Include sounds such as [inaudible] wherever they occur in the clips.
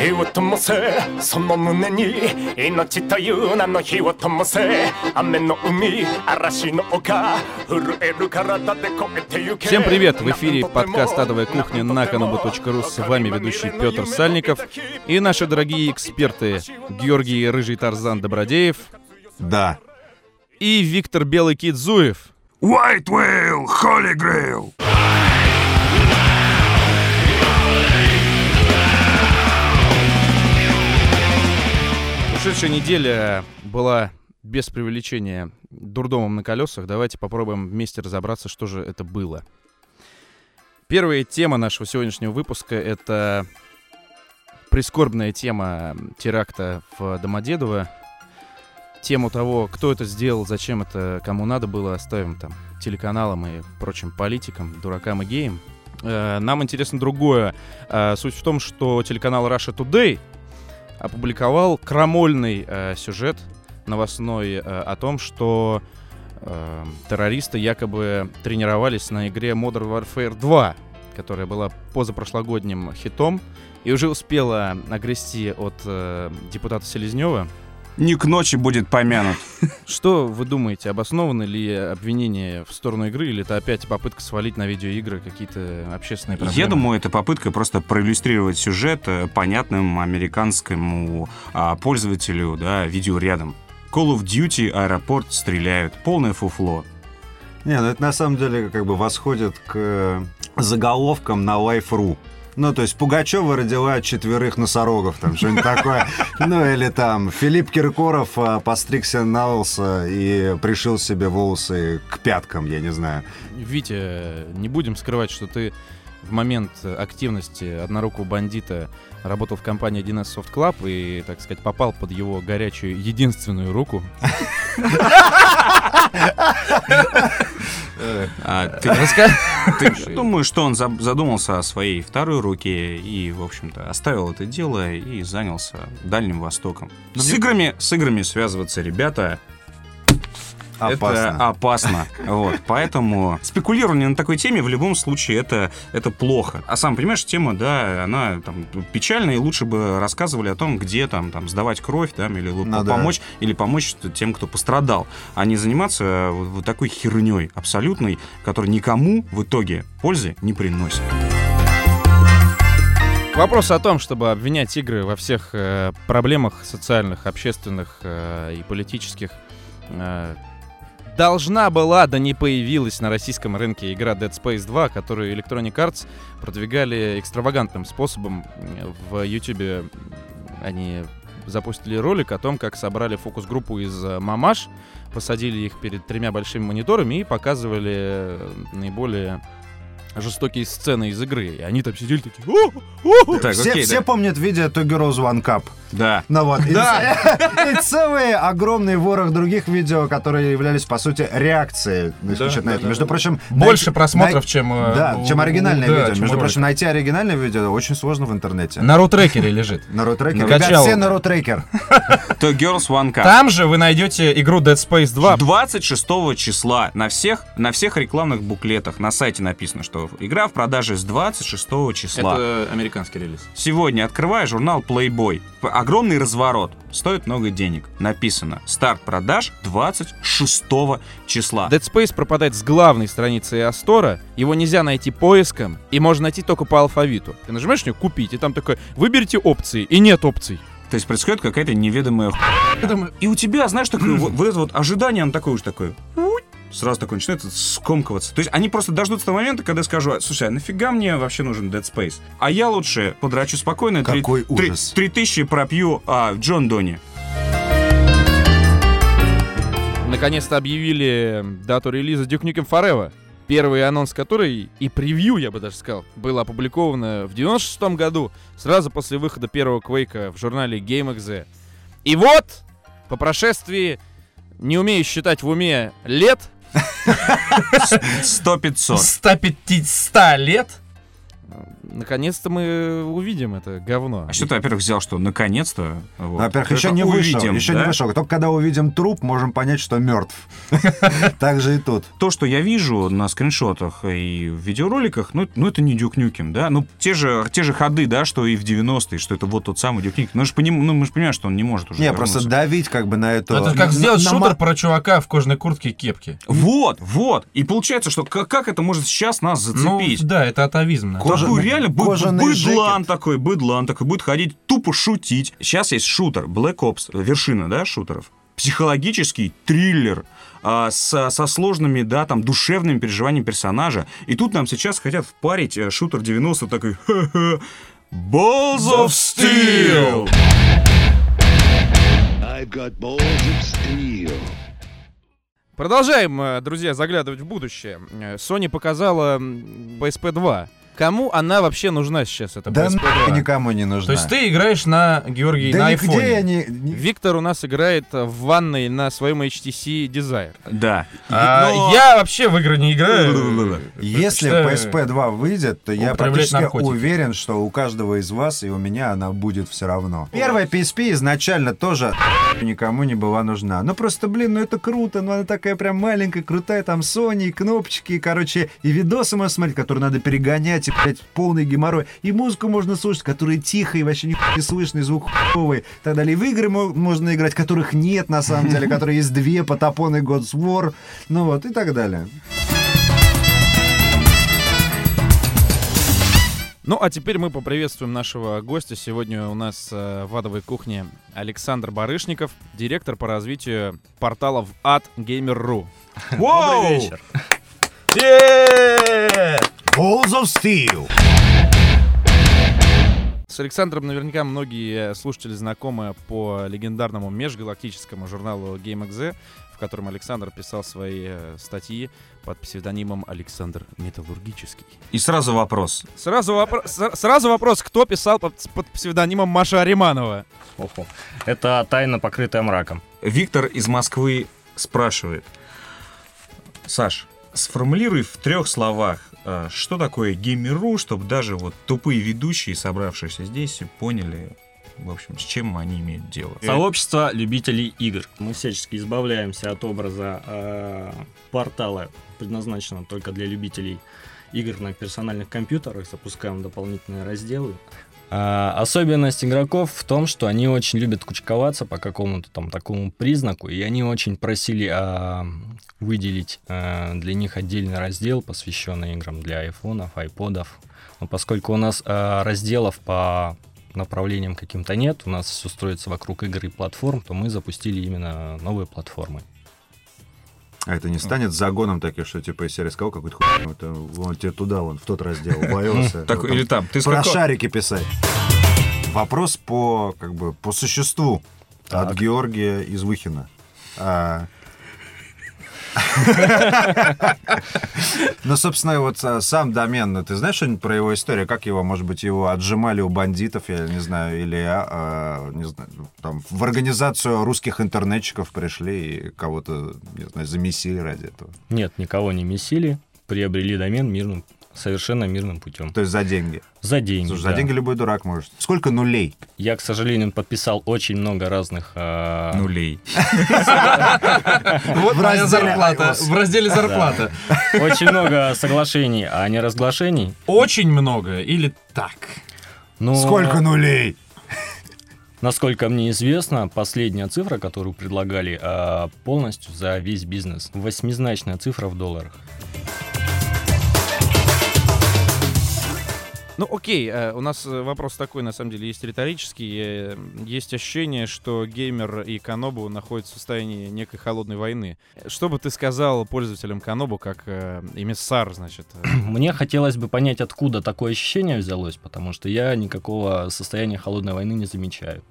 火を灯せその胸に命という名の火を灯せ雨の海嵐の丘震える体で越えてゆけ Всем привет! В эфире подкаст «Адовая кухня» на kanobu.ru. С вами ведущий Петр Сальников и наши дорогие эксперты Георгий Рыжий Тарзан Добродеев Да. и Виктор Белый Кит Зуев. White Whale, Holy Grail. Ушедшая неделя была без преувеличения дурдомом на колесах. Давайте попробуем вместе разобраться, что же это было. Первая тема нашего сегодняшнего выпуска — это прискорбная тема теракта в Домодедово. Тему того, кто это сделал, зачем это, кому надо было, оставим там телеканалам и прочим политикам, дуракам и геям. Э, Нам интересно другое. Э, Суть в том, что телеканал Russia Today опубликовал крамольный э, сюжет новостной э, о том, что э, террористы якобы тренировались на игре Modern Warfare 2, которая была позапрошлогодним хитом и уже успела огрести от э, депутата Селезнева. Не к ночи будет помянут. Что вы думаете, обоснованы ли обвинения в сторону игры, или это опять попытка свалить на видеоигры какие-то общественные проблемы? Я думаю, это попытка просто проиллюстрировать сюжет э, понятным американскому а, пользователю, да, видеорядом. Call of Duty, аэропорт, стреляют. Полное фуфло. Не, ну это на самом деле как бы восходит к э, заголовкам на Life.ru. Ну, то есть Пугачева родила четверых носорогов, там что-нибудь такое. Ну, или там Филипп Киркоров а, постригся на лысо и пришил себе волосы к пяткам, я не знаю. Витя, не будем скрывать, что ты в момент активности однорукого бандита работал в компании 1С Soft Club и, так сказать, попал под его горячую единственную руку. А, ты, [laughs] ты думаю, что он за- задумался о своей второй руке и, в общем-то, оставил это дело и занялся Дальним Востоком. С играми, с играми связываться, ребята, Это Опасно. опасно. Вот. Поэтому спекулирование на такой теме в любом случае это, это плохо. А сам понимаешь, тема, да, она там печальная, и лучше бы рассказывали о том, где там, там сдавать кровь, там, или лу- Ну да. помочь, или помочь тем, кто пострадал, а не заниматься вот, вот такой херней абсолютной, которая никому в итоге пользы не приносит. Вопрос о том, чтобы обвинять игры во всех э, проблемах социальных, общественных э, и политических, э, должна была, да не появилась на российском рынке игра Dead Space 2, которую Electronic Arts продвигали экстравагантным способом. В YouTube они запустили ролик о том, как собрали фокус-группу из э, мамаш, посадили их перед тремя большими мониторами и показывали э, наиболее жестокие сцены из игры. И они там сидели такие... «О, о, Так, все, окей, все да. помнят видео Two Girls One Cup. Да. Ну вот. И, [laughs] и целый огромный ворох других видео, которые являлись, по сути, реакцией на это. Между прочим... Больше просмотров, най- чем... э, Да, у- чем оригинальное да, видео. чем Между прочим, найти оригинальное видео очень сложно в интернете. На рутрекере лежит. [laughs] На рутрекер. Накачал. Ребят, все на рутрекер. [laughs] The Girls One Cup. Там же вы найдете игру Dead Space 2. 26 числа на всех, на всех рекламных буклетах на сайте написано, что игра в продаже с 26 числа. Это американский релиз. Сегодня открывая журнал Playboy. Огромный разворот. Стоит много денег. Написано. Старт продаж 26 числа. Dead Space пропадает с главной страницы Store, его нельзя найти поиском, и можно найти только по алфавиту. Ты нажимаешь на «Купить», и там такое «Выберите опции», и нет опций. То есть происходит какая-то неведомая И у тебя, знаешь, такое вот, вот это вот ожидание, оно такое уж такое. Сразу такое начинает скомкиваться. То есть они просто дождутся того момента, когда скажу, слушай, а нафига мне вообще нужен Dead Space? А я лучше подрачу спокойно, Какой три- ужас. три тысячи пропью а, Джон Дони. Наконец-то объявили дату релиза Duke Nukem Forever. Первый анонс которой, и превью, я бы даже сказал, было опубликовано в 96 году, сразу после выхода первого Квейка в журнале GameXZ. И вот, по прошествии, не умею считать в уме лет, 100-500. 150 лет наконец-то мы увидим это говно. А что ты, во-первых, взял, что наконец-то? вот, Во-первых, только еще не вышел, увидим, еще да? не вышел. Только когда увидим труп, можем понять, что мертв. [laughs] Так же и тут. То, что я вижу на скриншотах и в видеороликах, ну, ну это не Duke Nukem, да? Ну, те же, те же ходы, да, что и в 90-е, что это вот тот самый Duke Nukem. Ну, поним- ну, мы же понимаем, что он не может уже Не, просто давить как бы на эту... Это как сделать шутер про чувака в кожаной куртке и кепке. Вот, вот. И получается, что как, это может сейчас нас Ну, зацепить? да, это атавизм. Кожа- реально бы- кожаный быдлан жакет. такой, быдлан такой, будет ходить, тупо шутить. Сейчас есть шутер, Black Ops, вершина, да, шутеров. Психологический триллер а, со, со сложными, да, там, душевными переживаниями персонажа. И тут нам сейчас хотят впарить э, шутер 90 такой, ха-ха, Balls of Steel! I've got balls of steel. Продолжаем, э, друзья, заглядывать в будущее. Э, Sony показала PSP 2. Кому она вообще нужна сейчас, эта Да нахуй 2? никому не нужна. То есть ты играешь на, Георгий, Да на нигде айфоне. я не... не- Виктор у нас играет в ванной на своем HTC Desire. Да. А, Но- Я вообще в игры не играю. Если PSP 2 выйдет, то я практически наркотики. уверен, что у каждого из вас и у меня она будет все равно. Первая PSP изначально тоже никому не была нужна. Ну просто, блин, ну это круто, ну она такая прям маленькая, крутая, там Sony, и кнопочки, и, короче, и видосы можно смотреть, которые надо перегонять, и, блядь, полный геморрой. И музыку можно слушать, которая тихая, вообще не, не слышно, и звук хуевый, и так далее. И в игры мо- можно играть, которых нет на самом деле, [laughs] которые есть две, Потапон и God's War, ну вот, и так далее. Ну, а теперь мы поприветствуем нашего гостя. Сегодня у нас э, в адовой кухне Александр Барышников, директор по развитию порталов AdGamer.ru. Вау! Balls of Steel! С Александром наверняка многие слушатели знакомы по легендарному межгалактическому журналу GameXZ, в котором Александр писал свои э, статьи под псевдонимом Александр Металлургический. И сразу вопрос. Сразу, вопро- с- сразу вопрос, кто писал под, под псевдонимом Маша Ариманова? Охо. Это тайна, покрытая мраком. Виктор из Москвы спрашивает. Саш, сформулируй в трех словах, э, что такое геймеру, чтобы даже вот тупые ведущие, собравшиеся здесь, поняли, в общем, с чем они имеют дело. Сообщество любителей игр. Мы всячески избавляемся от образа э, портала, предназначенного только для любителей игр на персональных компьютерах, запускаем дополнительные разделы. А, особенность игроков в том, что они очень любят кучковаться по какому-то там такому признаку, и они очень просили а, выделить а, для них отдельный раздел, посвященный играм для айфонов, айподов. Но поскольку у нас а, разделов по направлениям каким-то нет, у нас все строится вокруг игр и платформ, то мы запустили именно новые платформы. А это не станет загоном таким, что типа из серии сказал какой-то хуй, вот, э, вон тебе туда, вон, в тот раздел, боялся. Так, или там, Про шарики писать. Вопрос по, как бы, по существу от Георгия из Выхина. [laughs] Ну, собственно, вот а, сам домен, ну, ты знаешь что-нибудь про его историю? Как его, может быть, его отжимали у бандитов, я не знаю, или, не знаю, там, в организацию русских интернетчиков пришли и кого-то, не знаю, замесили ради этого? Нет, никого не месили, приобрели домен мирным, совершенно мирным путем. То есть за деньги. За деньги. Слушай, да. за деньги любой дурак может. Сколько нулей? Я, к сожалению, подписал очень много разных... а, Нулей. Вот В моя разделе зарплата. В разделе зарплата. Очень много соглашений, а не разглашений. Очень много или так? Но, Сколько нулей? Насколько мне известно, последняя цифра, которую предлагали, а, полностью за весь бизнес. Восьмизначная цифра в долларах. Ну, окей, э, у нас э, вопрос такой, на самом деле, есть риторический. Э, Есть ощущение, что геймер и Канобу находятся в состоянии некой холодной войны. Что бы ты сказал пользователям Канобу, как э, эмиссар, значит? [clears throat] Мне хотелось бы понять, откуда такое ощущение взялось, потому что я никакого состояния холодной войны не замечаю.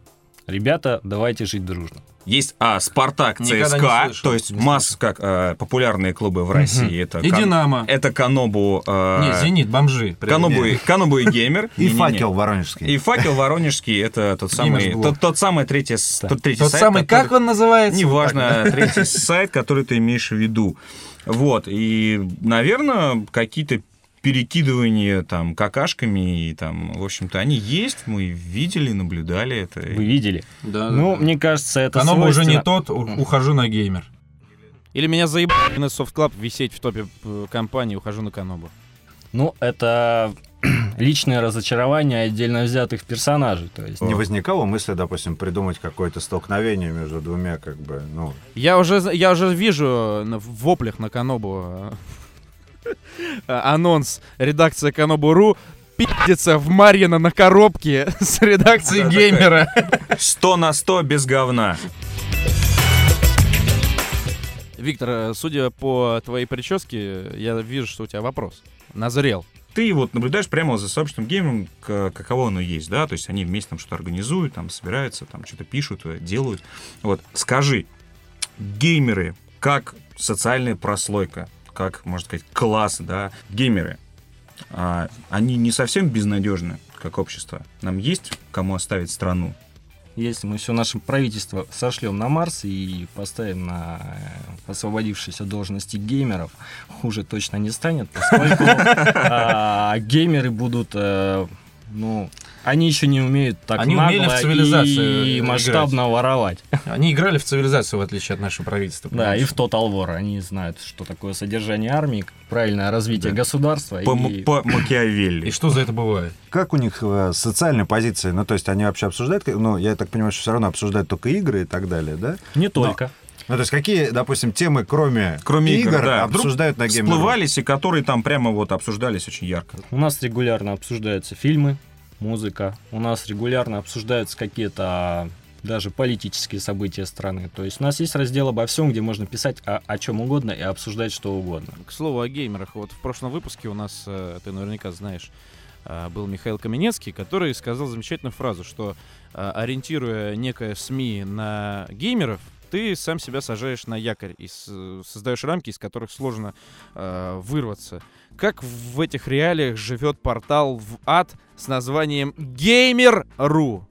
Ребята, давайте жить дружно. Есть а, Спартак, Никогда ЦСКА, слышал, то есть масс, как а, популярные клубы в России. Это И Кан- Динамо. Это Канобу... а, Не, Зенит, бомжи. Канобу, и- [laughs] Канобу и Геймер. И факел воронежский. И факел Воронежский это тот самый, тот, тот самый третий, с- тот третий Тот сайт, самый, который- как он называется? Неважно, третий [laughs] сайт, который ты имеешь в виду. Вот, и, наверное, какие-то перекидывание там какашками и там, в общем-то, они есть, мы видели, наблюдали это. Вы видели? Да, Ну, мне кажется, это Каноба уже не тот, ухожу на геймер. Или меня заебали на Soft Club висеть в топе э, компании, ухожу на Канобу. Ну, это [clears throat] личное разочарование отдельно взятых персонажей. То есть, Не возникало мысли, допустим, придумать какое-то столкновение между двумя, как бы, ну... Я уже, я уже вижу в воплях на Канобу э, [laughs] анонс редакция Канобу.ру пиздится в Марьино на коробке [laughs] с редакцией геймера. 100 на 100 без говна. Виктор, э, судя по твоей прическе, я вижу, что у тебя вопрос. Назрел. Ты вот наблюдаешь прямо за сообществом геймером, каково оно есть, да, то есть они вместе там что-то организуют, там собираются, там что-то пишут, э, делают. Вот, скажи, геймеры, как социальная прослойка, как, можно сказать, класс, да, геймеры, а, они не совсем безнадежны, как общество. Нам есть кому оставить страну. Если мы все наше правительство сошлем на Марс и поставим на э, освободившиеся должности геймеров, хуже точно не станет, поскольку [laughs] а, геймеры будут, э, ну, они еще не умеют так Они умели в нагло цивилизацию и играть. масштабно воровать. Они играли в цивилизацию, в отличие от нашего правительства. Да, и в Total War. Они знают, что такое содержание армии, правильное развитие Да. государства. По, и... по Макиавелли. И что за это бывает? Как у них э, социальная позиция? Ну, то есть они вообще обсуждают, ну, я так понимаю, что все равно обсуждают только игры и так далее, да? Не только. Ну, то есть какие, допустим, темы, кроме, Кроме игр, да. Вдруг обсуждают на геймер? Всплывались, и которые там прямо вот обсуждались очень ярко. У нас регулярно обсуждаются фильмы, музыка. У нас регулярно обсуждаются какие-то даже политические события страны. То есть у нас есть раздел обо всем, где можно писать о, о чем угодно и обсуждать что угодно. К слову о геймерах. Вот в прошлом выпуске у нас, э, ты наверняка знаешь, э, был Михаил Каменецкий, который сказал замечательную фразу, что э, ориентируя некое СМИ на геймеров, ты сам себя сажаешь на якорь и создаешь рамки, из которых сложно э, вырваться. Как в этих реалиях живет портал в ад с названием Gamer.ru?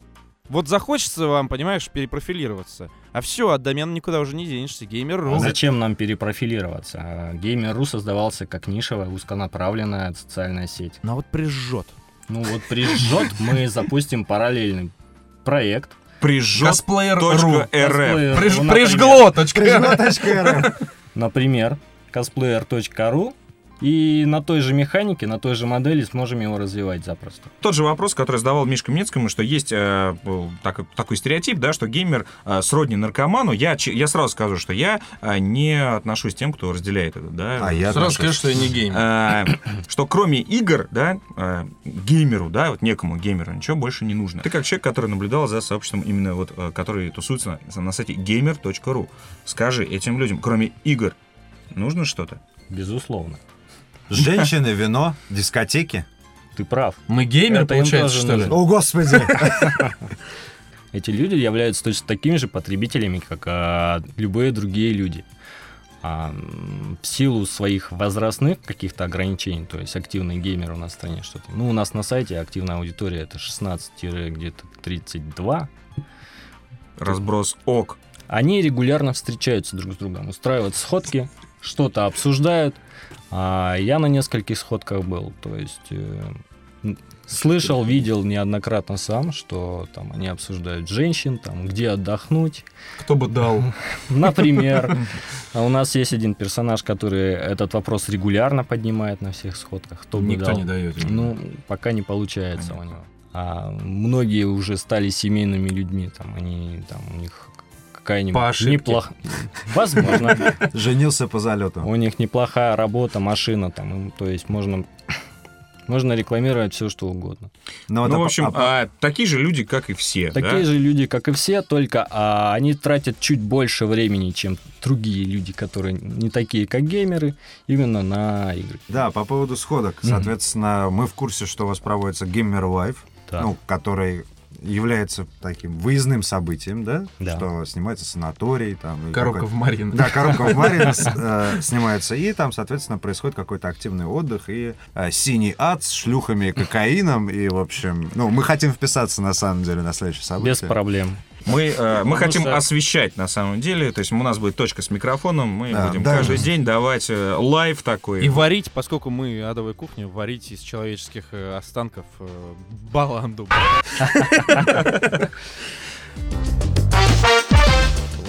Вот захочется вам, понимаешь, перепрофилироваться. А все, от домена никуда уже не денешься. Gamer.ru. А зачем нам перепрофилироваться? А Gamer.ru создавался как нишевая, узконаправленная социальная сеть. Ну вот прижжет. Ну вот прижжет, мы запустим параллельный проект. Прижжет. Косплеер.ру. .рф. Cosplayer.ru, Приж- например. Прижгло. [laughs] И на той же механике, на той же модели сможем его развивать запросто. Тот же вопрос, который задавал Мишка Минецкому, что есть э, так- такой стереотип, да, что геймер э, сродни наркоману. Я, я сразу скажу, что я э, не отношусь к тем, кто разделяет это. Да, А я Сразу скажу, что я не геймер. Э, что кроме игр, да, э, геймеру, да, вот некому геймеру ничего больше не нужно. Ты как человек, который наблюдал за сообществом именно вот, э, который тусуется на, на сайте gamer.ru, скажи этим людям, кроме игр, нужно что-то? Безусловно. Женщины, вино, дискотеки. Ты прав. Мы геймеры, Это получается, что ли? О, господи! [laughs] Эти люди являются точно такими же потребителями, как а, любые другие люди. А, в силу своих возрастных каких-то ограничений, то есть активный геймер у нас в стране что-то. Ну, у нас на сайте активная аудитория это 16 где-то 32. Разброс ок. Они регулярно встречаются друг с другом, устраивают сходки, что-то обсуждают. А я на нескольких сходках был, то есть э, слышал, видел неоднократно сам, что там они обсуждают женщин, там где отдохнуть, Кто бы дал? [laughs] Например, у нас есть один персонаж, который этот вопрос регулярно поднимает на всех сходках. Кто бы Никто дал? не дает. Ну, пока не получается у него. А многие уже стали семейными людьми, там они там у них какая-нибудь По ошибке. неплох- [laughs] Возможно. Женился по залету. У них неплохая работа, машина, там, то есть можно, можно рекламировать все, что угодно. Но ну, а в общем, а по- а, такие же люди, как и все. Такие да? же люди, как и все, только а, они тратят чуть больше времени, чем другие люди, которые не такие, как геймеры, именно на игры. Да, по поводу сходок. Соответственно, мы в курсе, что у вас проводится Gamer Live, Да. ну, который является таким выездным событием, да? Да. Что снимается санаторий, там... Коробка в Марин. Да, коробка в Марин [laughs] с- э, снимается, и там, соответственно, происходит какой-то активный отдых, и э, синий ад с шлюхами и кокаином, и, в общем, ну, мы хотим вписаться, на самом деле, на следующее событие. Без проблем. Мы, э, мы хотим что- освещать на самом деле. То есть у нас будет точка с микрофоном. Мы Да, будем да. каждый день давать э, live такой. И варить, поскольку мы адовая кухня, варить из человеческих э, останков э, баланду.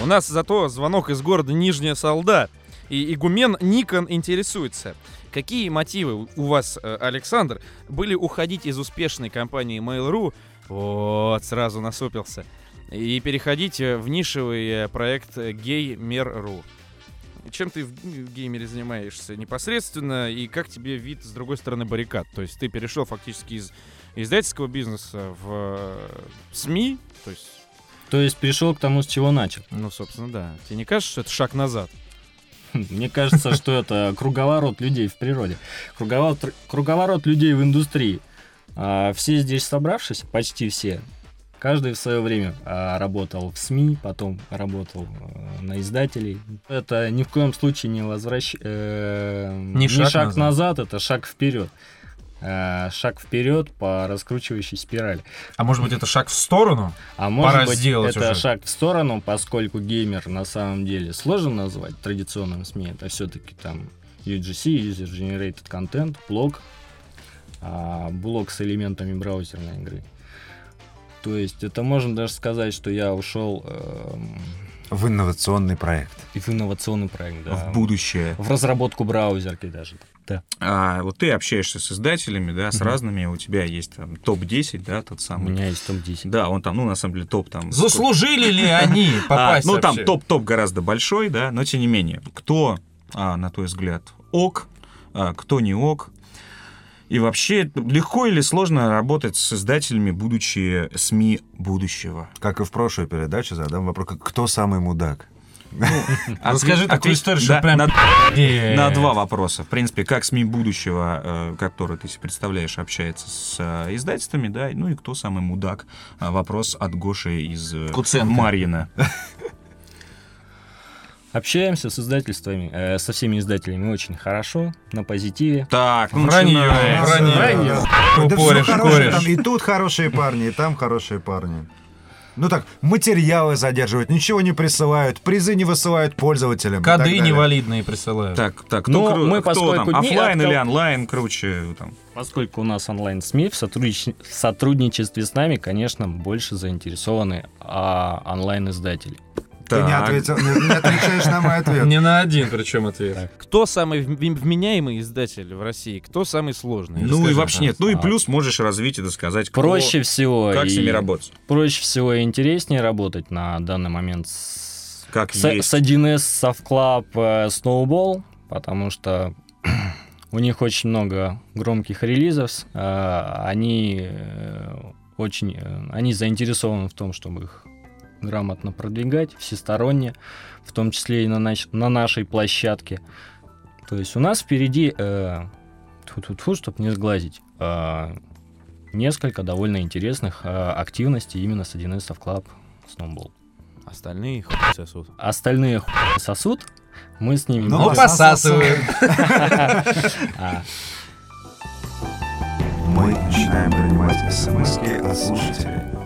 У нас зато звонок из города Нижняя Салда. И игумен Никон интересуется. Какие мотивы у вас, э, Александр, были уходить из успешной компании Mail.ru, вот, сразу насупился, и переходить э, в нишевый э, проект Gay.mer.ru? Чем ты в в геймере занимаешься непосредственно, и как тебе вид с другой стороны баррикад? То есть ты перешел фактически из издательского бизнеса в э, СМИ, то есть, То есть пришел к тому, с чего начал. ну, собственно, да. Тебе не кажется, что это шаг назад? [laughs] Мне кажется, что это круговорот людей в природе. Круговорот, круговорот людей в индустрии. А, Все здесь собравшись, почти все, каждый в свое время а, работал в СМИ, потом работал э, на издателей. Это ни в коем случае не возвращ... э, Не шаг назад. назад, это шаг вперед. Э, Шаг вперед по раскручивающей спирали. А может быть, это шаг в сторону? А может Пора быть, сделать это уже. шаг в сторону, поскольку геймер на самом деле сложно назвать традиционным СМИ. Это все-таки там UGC, User Generated Content, блог, а, блог с элементами браузерной игры. То есть это можно даже сказать, что я ушел эм, В инновационный проект. и в инновационный проект, да. в будущее. В разработку браузерки даже. Да. А вот ты общаешься с издателями, да, с Мгм. разными, у тебя есть там топ-10, да, тот У самый. меня есть топ-10. Да, он там, ну, на самом деле, топ там... Заслужили ли они [laughs] А, попасть ну, там топ-топ гораздо большой, да, но тем не менее. Кто, а, на твой взгляд, ок, а, кто не ок? И вообще, легко или сложно работать с издателями, будучи СМИ будущего? Как и в прошлой передаче, задам вопрос, кто самый мудак? [laughs] Расскажи Ответь- такую историю, что прям... на, два вопроса. В принципе, как СМИ будущего, э, который ты себе представляешь, общается с э, издательствами, да, ну и кто самый мудак? А, Вопрос от Гоши из э. Марьина. [laughs] Общаемся с издательствами, э, со всеми издателями очень хорошо, на позитиве. Так, ну, Вранье, начинается. вранье. Да Упоришь, всё хорошее, там и тут хорошие парни, и там хорошие парни. Ну так, материалы задерживают, ничего не присылают, призы не высылают пользователям. Коды невалидные присылают. Так, так, Ну, кру- мы, кто поскольку там, не оффлайн откол- или онлайн круче? Там? Поскольку у нас онлайн-СМИ, в, сотруднич- в сотрудничестве с нами, конечно, больше заинтересованы а, онлайн-издатели. Ты не, ответил, не, не отвечаешь на мой ответ. Не на один, причем ответ. Кто самый вм- вменяемый издатель в России? Кто самый сложный? Ну и вообще нет. Ну и плюс можешь развить и рассказать, кто, Проще всего как с ними работать. проще всего и интереснее работать на данный момент с, Как с, есть. с 1С Soft Club э, Snowball, потому что [clears throat] у них очень много громких релизов. э, Они э, очень э, они заинтересованы в том, чтобы их грамотно продвигать, всесторонне, в том числе и на, нач- на нашей площадке. То есть у нас впереди, э, тьфу-тьфу-тьфу, чтобы не сглазить, э, несколько довольно интересных э, активностей именно с 1С Soft Club Snowball. Остальные хуй сосут. Остальные хуй сосут, мы с ними... Ну, посасывают. [laughs] А, Мы начинаем принимать смс от слушателей.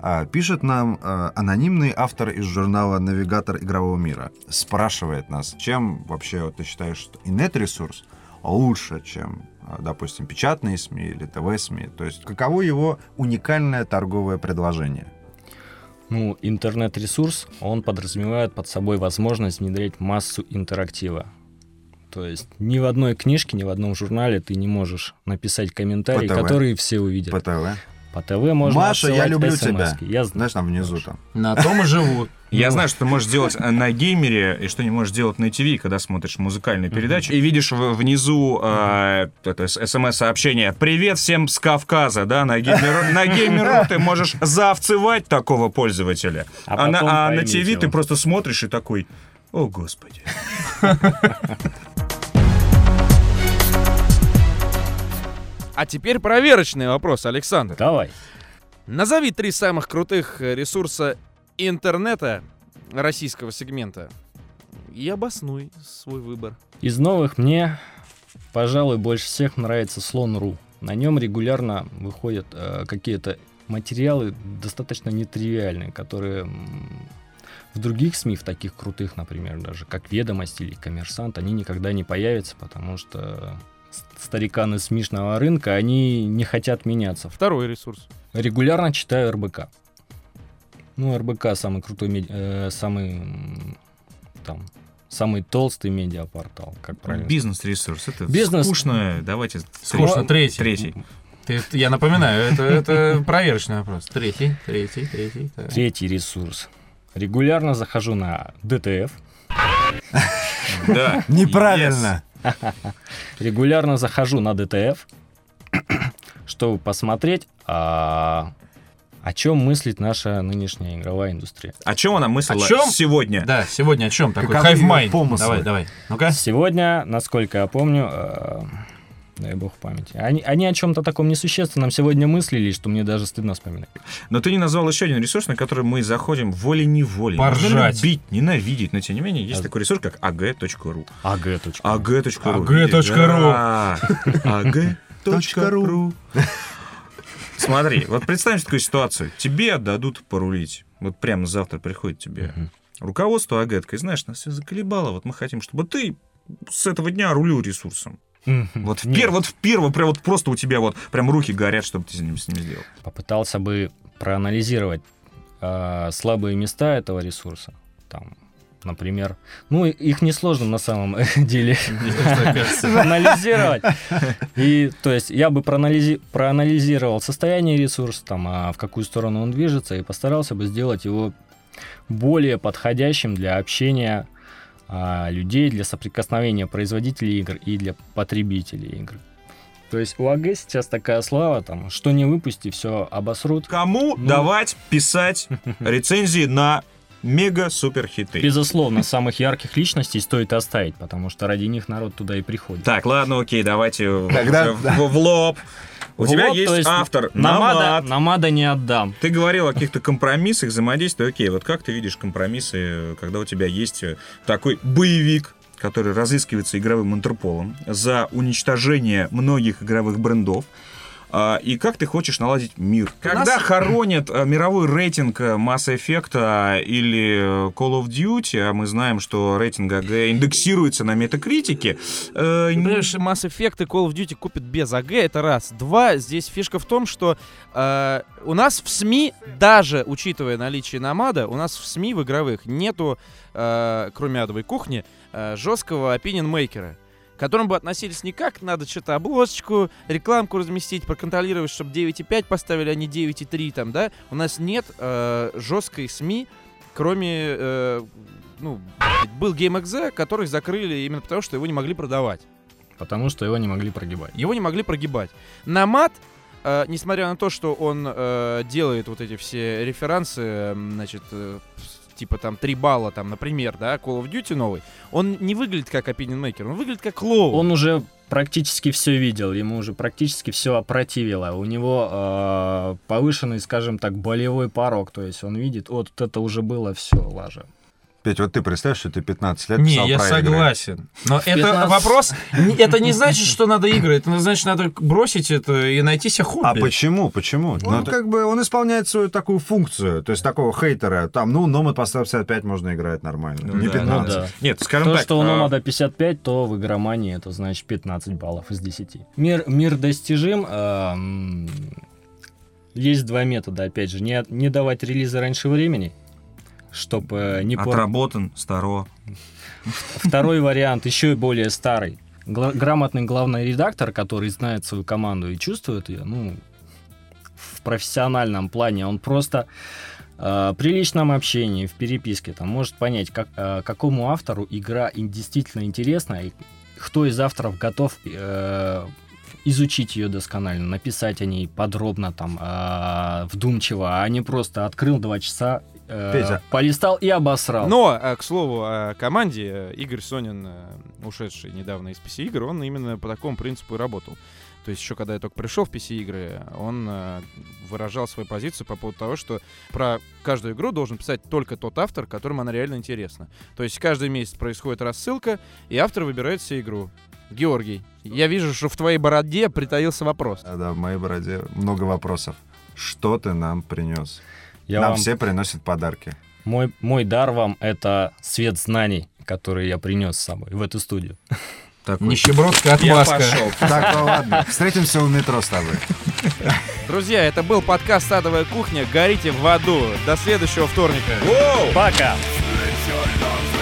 А, пишет нам э, анонимный автор из журнала «Навигатор игрового мира». Спрашивает нас, чем вообще вот, ты считаешь, что инет-ресурс лучше, чем, э, допустим, печатные СМИ или ТВ-СМИ? То есть каково его уникальное торговое предложение? Ну, интернет-ресурс, он подразумевает под собой возможность внедрять массу интерактива. То есть ни в одной книжке, ни в одном журнале ты не можешь написать комментарий, По ТВ. который все увидят. По ТВ? По ТВ можно Маша, я люблю SMS-ки. тебя. Я знаю. Знаешь, там внизу там. На том и живут. [laughs] Я знаю, что ты можешь сделать э, на геймере, и что не можешь делать на ТВ, когда смотришь музыкальную передачу, и видишь внизу э, смс-сообщение «Привет всем с Кавказа», да, на геймеру, [laughs] на геймеру ты можешь заовцевать такого пользователя, А а, на, потом а ТВ ты просто смотришь и такой «О, Господи». [laughs] А теперь проверочный вопрос, Александр. Давай. Назови три самых крутых э, ресурса интернета российского сегмента. И обоснуй свой выбор. Из новых мне, пожалуй, больше всех нравится Слон.ру. На нем регулярно выходят э, какие-то материалы достаточно нетривиальные, которые в других СМИ, в таких крутых, например, даже как «Ведомости» или «Коммерсант», они никогда не появятся, потому что с- стариканы СМИшного рынка, они не хотят меняться. Второй ресурс. Регулярно читаю РБК. Ну, РБК самый крутой, меди- э, самый там самый толстый медиапортал, как правильно. Бизнес-ресурс. Это Бизнес- скучно. Давайте Скучно, третий. Третий. Ты- я напоминаю, это, это проверочный вопрос. Третий, третий, третий. так. Третий ресурс. Регулярно захожу на DTF, Да. Неправильно. [laughs] регулярно захожу на DTF, [coughs] чтобы посмотреть, а, о чем мыслит наша нынешняя игровая индустрия. О чем она мыслила О чём? сегодня? Да, сегодня о чем такой? Hive mind. помыслы? Давай, давай. Ну-ка. Сегодня, насколько я помню, э, дай бог памяти, они, они о чем-то таком несущественном сегодня мыслили, что мне даже стыдно вспоминать. Но ты не назвал еще один ресурс, на который мы заходим волей-неволей. Поржать. Любить, ненавидеть, но тем не менее есть такой ресурс, как ag.ru. Ag.ru. ag.ru. Ag.ru. Смотри, вот представим такую ситуацию. Тебе отдадут порулить. Вот прямо завтра приходит тебе руководство АГ, такое, знаешь, нас все заколебало, вот мы хотим, чтобы ты с этого дня рулил ресурсом. Вот в, пер, вот в первый, прям вот просто у тебя вот прям руки горят, чтобы ты с ним, с ним сделал. Попытался бы проанализировать э, слабые места этого ресурса. Там, например, ну, их несложно на самом [laughs] деле анализировать. И, то есть, я бы проанализи- проанализировал состояние ресурса, там, а в какую сторону он движется, и постарался бы сделать его более подходящим для общения а, людей, для соприкосновения производителей игр и для потребителей игр. То есть у АГ сейчас такая слава, там, что не выпусти, все обосрут. Кому Ну. давать писать [laughs] рецензии на мега-супер хиты? Безусловно, самых ярких личностей стоит оставить, потому что ради них народ туда и приходит. Так, ладно, окей, давайте в- Тогда- в, в- в лоб. У В тебя то есть автор, Намада, Намад. намада не отдам. Ты говорил о каких-то компромиссах, взаимодействии. Окей, вот как ты видишь компромиссы, когда у тебя есть э, такой боевик, который разыскивается игровым Интерполом за уничтожение многих игровых брендов, а, и как ты хочешь наладить мир? Когда хоронят э, мировой рейтинг э, Mass Effect а, или э, Call of Duty, а мы знаем, что рейтинг АГ индексируется на метакритике, э, Ты Понимаешь, Mass Effect и Call of Duty купят без АГ, это раз. Два, здесь фишка в том, что э, у нас в СМИ, даже учитывая наличие намада, у нас в СМИ в игровых нету, э, кроме адовой кухни, э, жесткого опинион-мейкера к которому бы относились не как надо что-то обложечку, рекламку разместить, проконтролировать, чтобы 9.5 поставили, а не 9.3 там, да? У нас нет э, жесткой СМИ, кроме, э, ну, был GameXZ, который закрыли именно потому, что его не могли продавать. Потому что его не могли прогибать. Его не могли прогибать. Намат, э, несмотря на то, что он э, делает вот эти все реферансы, м, значит, э, типа там 3 балла, там, например, да, Call of Duty новый, он не выглядит как opinion maker, он выглядит как клоун. Он уже практически все видел, ему уже практически все опротивило. У него э, повышенный, скажем так, болевой порог. То есть он видит, вот это уже было, все, лажа. Петь, вот ты представь, что ты 15 лет Не, писал я про игры. согласен. Но это 15. вопрос... не- Это не значит, что надо игры. Это значит, надо бросить это и найти себе хобби. А почему? Почему? Ну, Он как бы он исполняет свою такую функцию, то есть такого хейтера. Там, ну, Номад по 155 можно играть нормально. Ну не да. 15. Ну да. Нет, скажем То, так. что у а, Номада 55, то в игромании это значит 15 баллов из 10. Мир, мир достижим. м, есть два метода, опять же. Не, не давать релизы раньше времени, чтобы не пор- Отработан, старо. Второй вариант, еще и более старый. Грамотный главный редактор, который знает свою команду и чувствует ее, ну, в профессиональном плане, он просто э, при личном общении, в переписке, там, может понять, как, э, какому автору игра действительно интересна, и кто из авторов готов э, изучить ее досконально, написать о ней подробно, там, э, вдумчиво, а не просто открыл два часа, э, Петя. полистал и обосрал. Но, э, к слову, о команде, э, Игорь Сонин, э, ушедший недавно из PC-игр, он именно по такому принципу и работал. То есть еще когда я только пришел в PC-игры, он э, выражал свою позицию по поводу того, что про каждую игру должен писать только тот автор, которому она реально интересна. То есть каждый месяц происходит рассылка, и автор выбирает себе игру. Георгий, я вижу, что в твоей бороде притаился вопрос. Да, да, в моей бороде много вопросов. что ты нам принес? Я нам вам- все приносят подарки. мой, мой дар вам — это свет знаний, который я принес с собой в эту студию. Такой. Нищебродская Я отмазка. пошел. Так, ну ладно. Встретимся у метро с тобой. Друзья, это был подкаст «Садовая кухня». Горите в аду. До следующего вторника. Пока! Your love